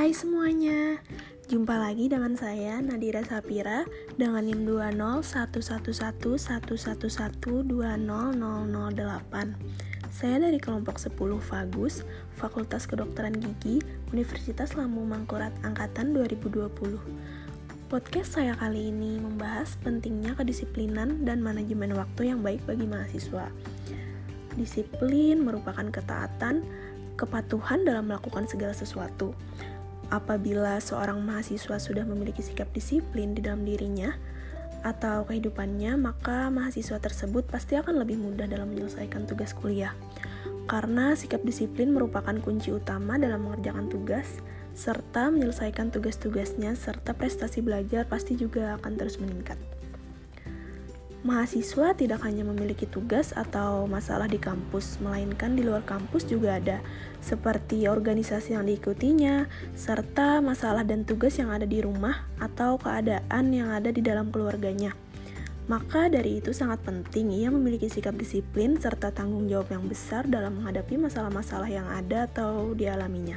Hai semuanya, jumpa lagi dengan saya Nadira Sapira dengan NIM 2011111200008. Saya dari kelompok 10 Fagus, Fakultas Kedokteran Gigi, Universitas Lambung Mangkurat Angkatan 2020. Podcast saya kali ini membahas pentingnya kedisiplinan dan manajemen waktu yang baik bagi mahasiswa. Disiplin merupakan ketaatan, kepatuhan dalam melakukan segala sesuatu. Apabila seorang mahasiswa sudah memiliki sikap disiplin di dalam dirinya atau kehidupannya, maka mahasiswa tersebut pasti akan lebih mudah dalam menyelesaikan tugas kuliah. Karena sikap disiplin merupakan kunci utama dalam mengerjakan tugas, serta menyelesaikan tugas-tugasnya, serta prestasi belajar pasti juga akan terus meningkat. Mahasiswa tidak hanya memiliki tugas atau masalah di kampus, melainkan di luar kampus juga ada, seperti organisasi yang diikutinya, serta masalah dan tugas yang ada di rumah atau keadaan yang ada di dalam keluarganya. Maka dari itu sangat penting ia memiliki sikap disiplin serta tanggung jawab yang besar dalam menghadapi masalah-masalah yang ada atau dialaminya.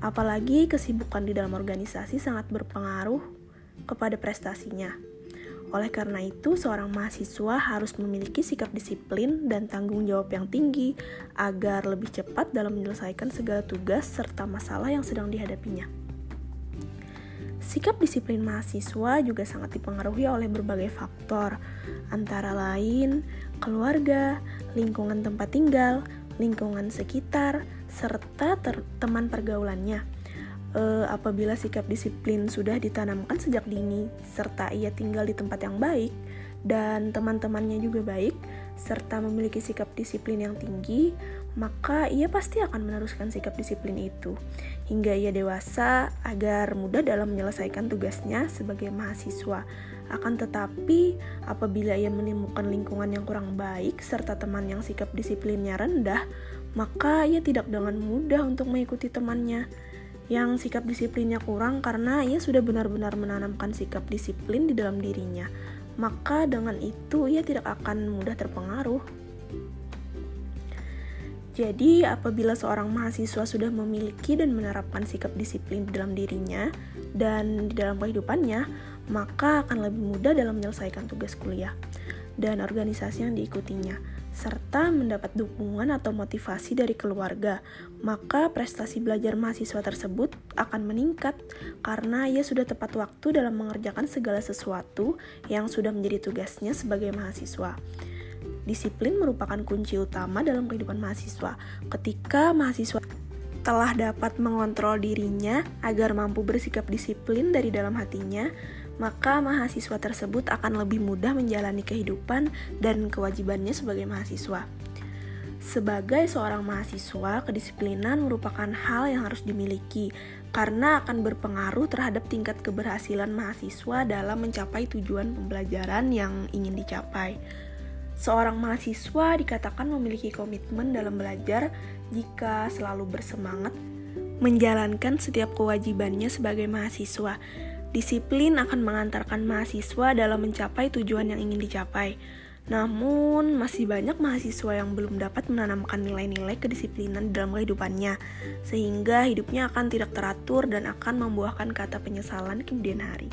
Apalagi kesibukan di dalam organisasi sangat berpengaruh kepada prestasinya. Oleh karena itu, seorang mahasiswa harus memiliki sikap disiplin dan tanggung jawab yang tinggi agar lebih cepat dalam menyelesaikan segala tugas serta masalah yang sedang dihadapinya. Sikap disiplin mahasiswa juga sangat dipengaruhi oleh berbagai faktor, antara lain keluarga, lingkungan tempat tinggal, lingkungan sekitar, serta teman pergaulannya uh, apabila sikap disiplin sudah ditanamkan sejak dini, serta ia tinggal di tempat yang baik dan teman-temannya juga baik, serta memiliki sikap disiplin yang tinggi, maka ia pasti akan meneruskan sikap disiplin itu hingga ia dewasa agar mudah dalam menyelesaikan tugasnya sebagai mahasiswa. Akan tetapi, apabila ia menemukan lingkungan yang kurang baik serta teman yang sikap disiplinnya rendah, maka ia tidak dengan mudah untuk mengikuti temannya yang sikap disiplinnya kurang karena ia sudah benar-benar menanamkan sikap disiplin di dalam dirinya. Maka dengan itu ia tidak akan mudah terpengaruh. Jadi, apabila seorang mahasiswa sudah memiliki dan menerapkan sikap disiplin di dalam dirinya dan di dalam kehidupannya, maka akan lebih mudah dalam menyelesaikan tugas kuliah dan organisasi yang diikutinya serta mendapat dukungan atau motivasi dari keluarga, maka prestasi belajar mahasiswa tersebut akan meningkat karena ia sudah tepat waktu dalam mengerjakan segala sesuatu yang sudah menjadi tugasnya sebagai mahasiswa. Disiplin merupakan kunci utama dalam kehidupan mahasiswa. Ketika mahasiswa telah dapat mengontrol dirinya agar mampu bersikap disiplin dari dalam hatinya, maka mahasiswa tersebut akan lebih mudah menjalani kehidupan dan kewajibannya sebagai mahasiswa. Sebagai seorang mahasiswa, kedisiplinan merupakan hal yang harus dimiliki karena akan berpengaruh terhadap tingkat keberhasilan mahasiswa dalam mencapai tujuan pembelajaran yang ingin dicapai. Seorang mahasiswa dikatakan memiliki komitmen dalam belajar jika selalu bersemangat menjalankan setiap kewajibannya sebagai mahasiswa Disiplin akan mengantarkan mahasiswa dalam mencapai tujuan yang ingin dicapai. Namun, masih banyak mahasiswa yang belum dapat menanamkan nilai-nilai kedisiplinan dalam kehidupannya, sehingga hidupnya akan tidak teratur dan akan membuahkan kata penyesalan kemudian hari.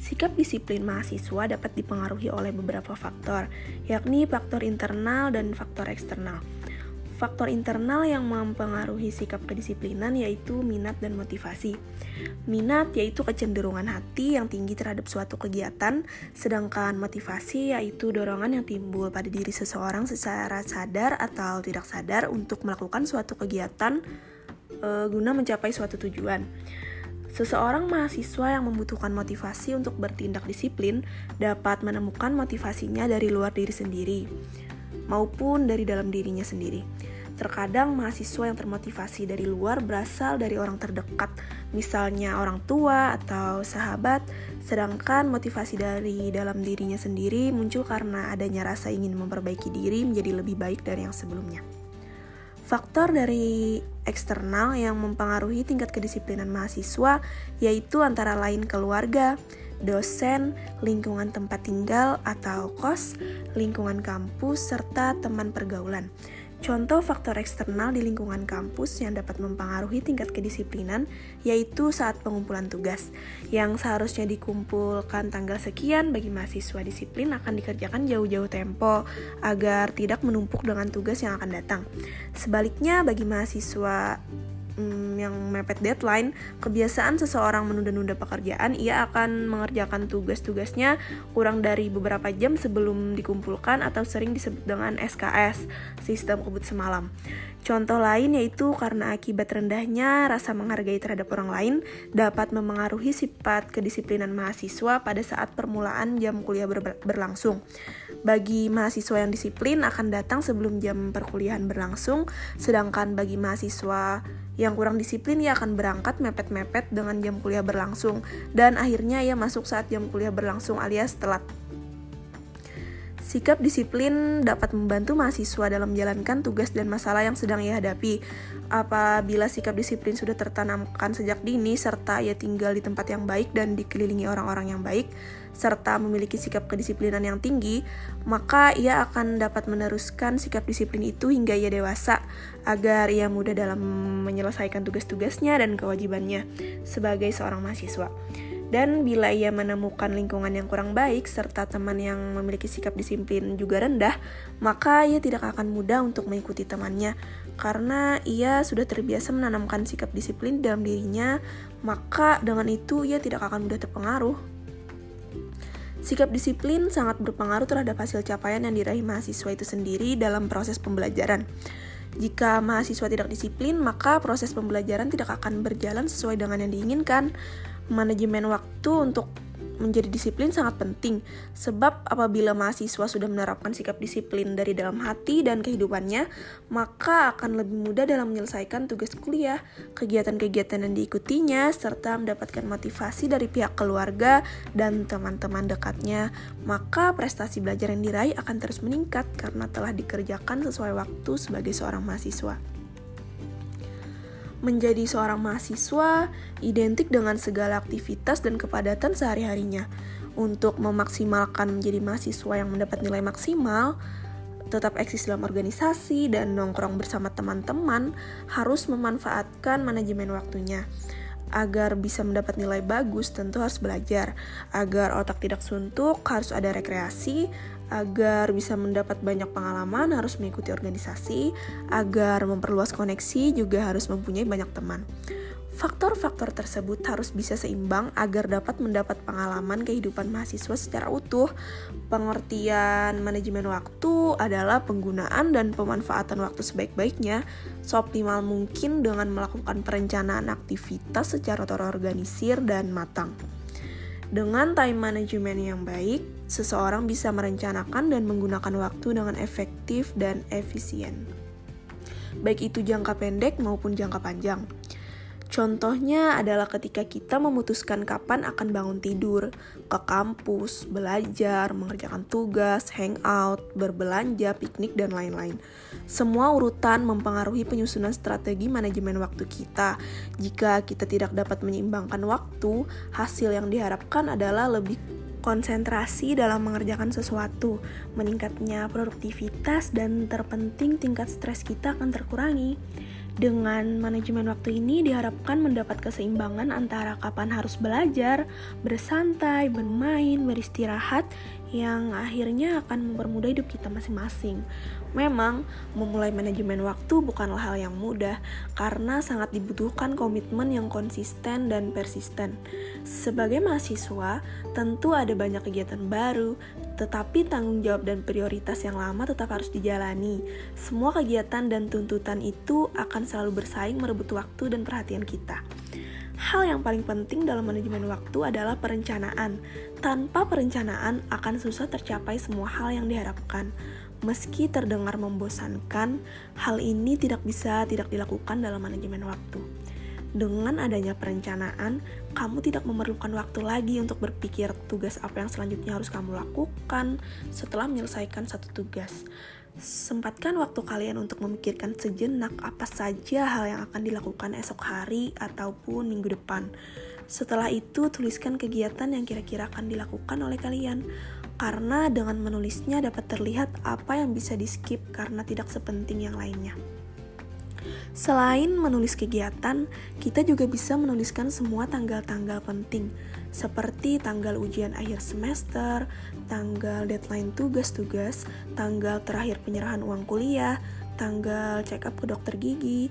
Sikap disiplin mahasiswa dapat dipengaruhi oleh beberapa faktor, yakni faktor internal dan faktor eksternal. Faktor internal yang mempengaruhi sikap kedisiplinan yaitu minat dan motivasi. Minat yaitu kecenderungan hati yang tinggi terhadap suatu kegiatan, sedangkan motivasi yaitu dorongan yang timbul pada diri seseorang secara sadar atau tidak sadar untuk melakukan suatu kegiatan e, guna mencapai suatu tujuan. Seseorang mahasiswa yang membutuhkan motivasi untuk bertindak disiplin dapat menemukan motivasinya dari luar diri sendiri maupun dari dalam dirinya sendiri. Terkadang mahasiswa yang termotivasi dari luar berasal dari orang terdekat, misalnya orang tua atau sahabat, sedangkan motivasi dari dalam dirinya sendiri muncul karena adanya rasa ingin memperbaiki diri menjadi lebih baik dari yang sebelumnya. Faktor dari eksternal yang mempengaruhi tingkat kedisiplinan mahasiswa yaitu antara lain keluarga, dosen, lingkungan tempat tinggal atau kos, lingkungan kampus, serta teman pergaulan. Contoh faktor eksternal di lingkungan kampus yang dapat mempengaruhi tingkat kedisiplinan yaitu saat pengumpulan tugas. Yang seharusnya dikumpulkan tanggal sekian bagi mahasiswa disiplin akan dikerjakan jauh-jauh tempo agar tidak menumpuk dengan tugas yang akan datang. Sebaliknya bagi mahasiswa hmm, yang mepet deadline, kebiasaan seseorang menunda-nunda pekerjaan, ia akan mengerjakan tugas-tugasnya kurang dari beberapa jam sebelum dikumpulkan atau sering disebut dengan SKS, sistem kebut semalam. Contoh lain yaitu karena akibat rendahnya rasa menghargai terhadap orang lain dapat memengaruhi sifat kedisiplinan mahasiswa pada saat permulaan jam kuliah ber berlangsung. Bagi mahasiswa yang disiplin akan datang sebelum jam perkuliahan berlangsung, sedangkan bagi mahasiswa yang kurang disiplin ia akan berangkat mepet-mepet dengan jam kuliah berlangsung dan akhirnya ia masuk saat jam kuliah berlangsung alias telat. Sikap disiplin dapat membantu mahasiswa dalam menjalankan tugas dan masalah yang sedang ia hadapi. Apabila sikap disiplin sudah tertanamkan sejak dini, serta ia tinggal di tempat yang baik dan dikelilingi orang-orang yang baik, serta memiliki sikap kedisiplinan yang tinggi, maka ia akan dapat meneruskan sikap disiplin itu hingga ia dewasa, agar ia mudah dalam menyelesaikan tugas-tugasnya dan kewajibannya sebagai seorang mahasiswa. Dan bila ia menemukan lingkungan yang kurang baik serta teman yang memiliki sikap disiplin juga rendah, maka ia tidak akan mudah untuk mengikuti temannya karena ia sudah terbiasa menanamkan sikap disiplin dalam dirinya, maka dengan itu ia tidak akan mudah terpengaruh. Sikap disiplin sangat berpengaruh terhadap hasil capaian yang diraih mahasiswa itu sendiri dalam proses pembelajaran. Jika mahasiswa tidak disiplin, maka proses pembelajaran tidak akan berjalan sesuai dengan yang diinginkan manajemen waktu untuk menjadi disiplin sangat penting, sebab apabila mahasiswa sudah menerapkan sikap disiplin dari dalam hati dan kehidupannya, maka akan lebih mudah dalam menyelesaikan tugas kuliah, kegiatan-kegiatan yang diikutinya, serta mendapatkan motivasi dari pihak keluarga dan teman-teman dekatnya. Maka prestasi belajar yang diraih akan terus meningkat karena telah dikerjakan sesuai waktu sebagai seorang mahasiswa menjadi seorang mahasiswa identik dengan segala aktivitas dan kepadatan sehari-harinya. Untuk memaksimalkan menjadi mahasiswa yang mendapat nilai maksimal, tetap eksis dalam organisasi dan nongkrong bersama teman-teman, harus memanfaatkan manajemen waktunya. Agar bisa mendapat nilai bagus, tentu harus belajar. Agar otak tidak suntuk, harus ada rekreasi agar bisa mendapat banyak pengalaman harus mengikuti organisasi, agar memperluas koneksi juga harus mempunyai banyak teman. Faktor-faktor tersebut harus bisa seimbang agar dapat mendapat pengalaman kehidupan mahasiswa secara utuh. Pengertian manajemen waktu adalah penggunaan dan pemanfaatan waktu sebaik-baiknya, seoptimal mungkin dengan melakukan perencanaan aktivitas secara terorganisir dan matang. Dengan time management yang baik, seseorang bisa merencanakan dan menggunakan waktu dengan efektif dan efisien. Baik itu jangka pendek maupun jangka panjang. Contohnya adalah ketika kita memutuskan kapan akan bangun tidur, ke kampus, belajar, mengerjakan tugas, hangout, berbelanja, piknik, dan lain-lain. Semua urutan mempengaruhi penyusunan strategi manajemen waktu kita. Jika kita tidak dapat menyeimbangkan waktu, hasil yang diharapkan adalah lebih konsentrasi dalam mengerjakan sesuatu, meningkatnya produktivitas, dan terpenting tingkat stres kita akan terkurangi. Dengan manajemen waktu ini diharapkan mendapat keseimbangan antara kapan harus belajar, bersantai, bermain, beristirahat yang akhirnya akan mempermudah hidup kita masing-masing. Memang, memulai manajemen waktu bukanlah hal yang mudah karena sangat dibutuhkan komitmen yang konsisten dan persisten. Sebagai mahasiswa, tentu ada banyak kegiatan baru, tetapi tanggung jawab dan prioritas yang lama tetap harus dijalani. Semua kegiatan dan tuntutan itu akan selalu bersaing merebut waktu dan perhatian kita. Hal yang paling penting dalam manajemen waktu adalah perencanaan. Tanpa perencanaan akan susah tercapai semua hal yang diharapkan. Meski terdengar membosankan, hal ini tidak bisa tidak dilakukan dalam manajemen waktu. Dengan adanya perencanaan, kamu tidak memerlukan waktu lagi untuk berpikir tugas apa yang selanjutnya harus kamu lakukan setelah menyelesaikan satu tugas. Sempatkan waktu kalian untuk memikirkan sejenak apa saja hal yang akan dilakukan esok hari ataupun minggu depan. Setelah itu, tuliskan kegiatan yang kira-kira akan dilakukan oleh kalian karena dengan menulisnya dapat terlihat apa yang bisa di-skip karena tidak sepenting yang lainnya. Selain menulis kegiatan, kita juga bisa menuliskan semua tanggal-tanggal penting, seperti tanggal ujian akhir semester, tanggal deadline tugas-tugas, tanggal terakhir penyerahan uang kuliah, tanggal check up ke dokter gigi.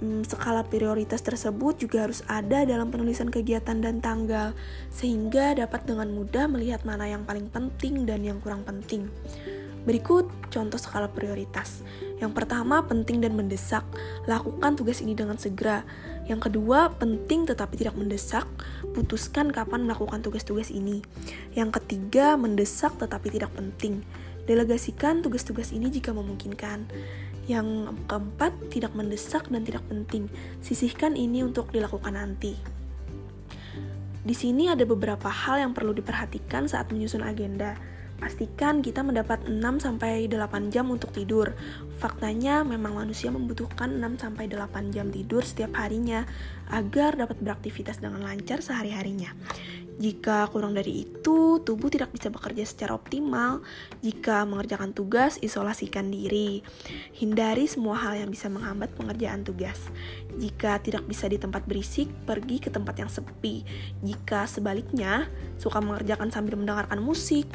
Hmm, skala prioritas tersebut juga harus ada dalam penulisan kegiatan dan tanggal, sehingga dapat dengan mudah melihat mana yang paling penting dan yang kurang penting. Berikut contoh skala prioritas. Yang pertama, penting dan mendesak. Lakukan tugas ini dengan segera. Yang kedua, penting tetapi tidak mendesak. Putuskan kapan melakukan tugas-tugas ini. Yang ketiga, mendesak tetapi tidak penting. Delegasikan tugas-tugas ini jika memungkinkan. Yang keempat, tidak mendesak dan tidak penting. Sisihkan ini untuk dilakukan nanti. Di sini ada beberapa hal yang perlu diperhatikan saat menyusun agenda. Pastikan kita mendapat 6-8 jam untuk tidur. Faktanya memang manusia membutuhkan 6-8 jam tidur setiap harinya agar dapat beraktivitas dengan lancar sehari-harinya. Jika kurang dari itu, tubuh tidak bisa bekerja secara optimal. Jika mengerjakan tugas, isolasikan diri. Hindari semua hal yang bisa menghambat pengerjaan tugas. Jika tidak bisa di tempat berisik, pergi ke tempat yang sepi. Jika sebaliknya, suka mengerjakan sambil mendengarkan musik,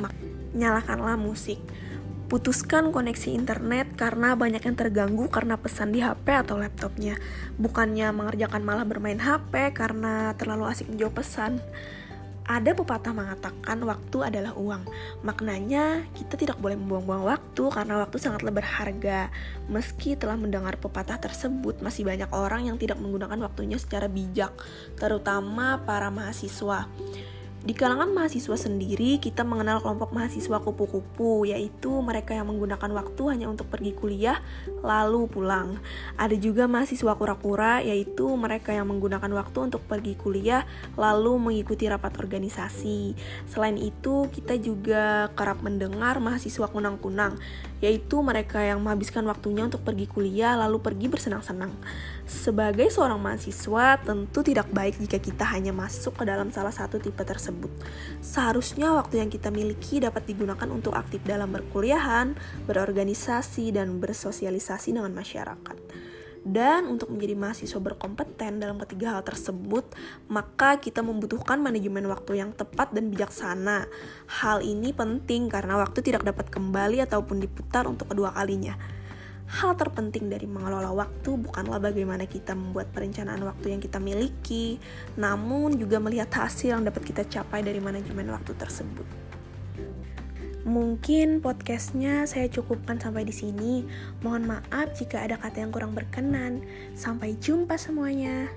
nyalakanlah musik. Putuskan koneksi internet karena banyak yang terganggu karena pesan di HP atau laptopnya. Bukannya mengerjakan malah bermain HP karena terlalu asik menjawab pesan. Ada pepatah mengatakan waktu adalah uang. Maknanya kita tidak boleh membuang-buang waktu karena waktu sangatlah berharga. Meski telah mendengar pepatah tersebut, masih banyak orang yang tidak menggunakan waktunya secara bijak, terutama para mahasiswa. Di kalangan mahasiswa sendiri, kita mengenal kelompok mahasiswa kupu-kupu, yaitu mereka yang menggunakan waktu hanya untuk pergi kuliah, lalu pulang. Ada juga mahasiswa kura-kura, yaitu mereka yang menggunakan waktu untuk pergi kuliah, lalu mengikuti rapat organisasi. Selain itu, kita juga kerap mendengar mahasiswa kunang-kunang, yaitu mereka yang menghabiskan waktunya untuk pergi kuliah, lalu pergi bersenang-senang. Sebagai seorang mahasiswa, tentu tidak baik jika kita hanya masuk ke dalam salah satu tipe tersebut. Seharusnya waktu yang kita miliki dapat digunakan untuk aktif dalam berkuliahan, berorganisasi, dan bersosialisasi dengan masyarakat. Dan untuk menjadi mahasiswa berkompeten dalam ketiga hal tersebut, maka kita membutuhkan manajemen waktu yang tepat dan bijaksana. Hal ini penting karena waktu tidak dapat kembali ataupun diputar untuk kedua kalinya. Hal terpenting dari mengelola waktu bukanlah bagaimana kita membuat perencanaan waktu yang kita miliki, namun juga melihat hasil yang dapat kita capai dari manajemen waktu tersebut. Mungkin podcastnya saya cukupkan sampai di sini. Mohon maaf jika ada kata yang kurang berkenan. Sampai jumpa semuanya.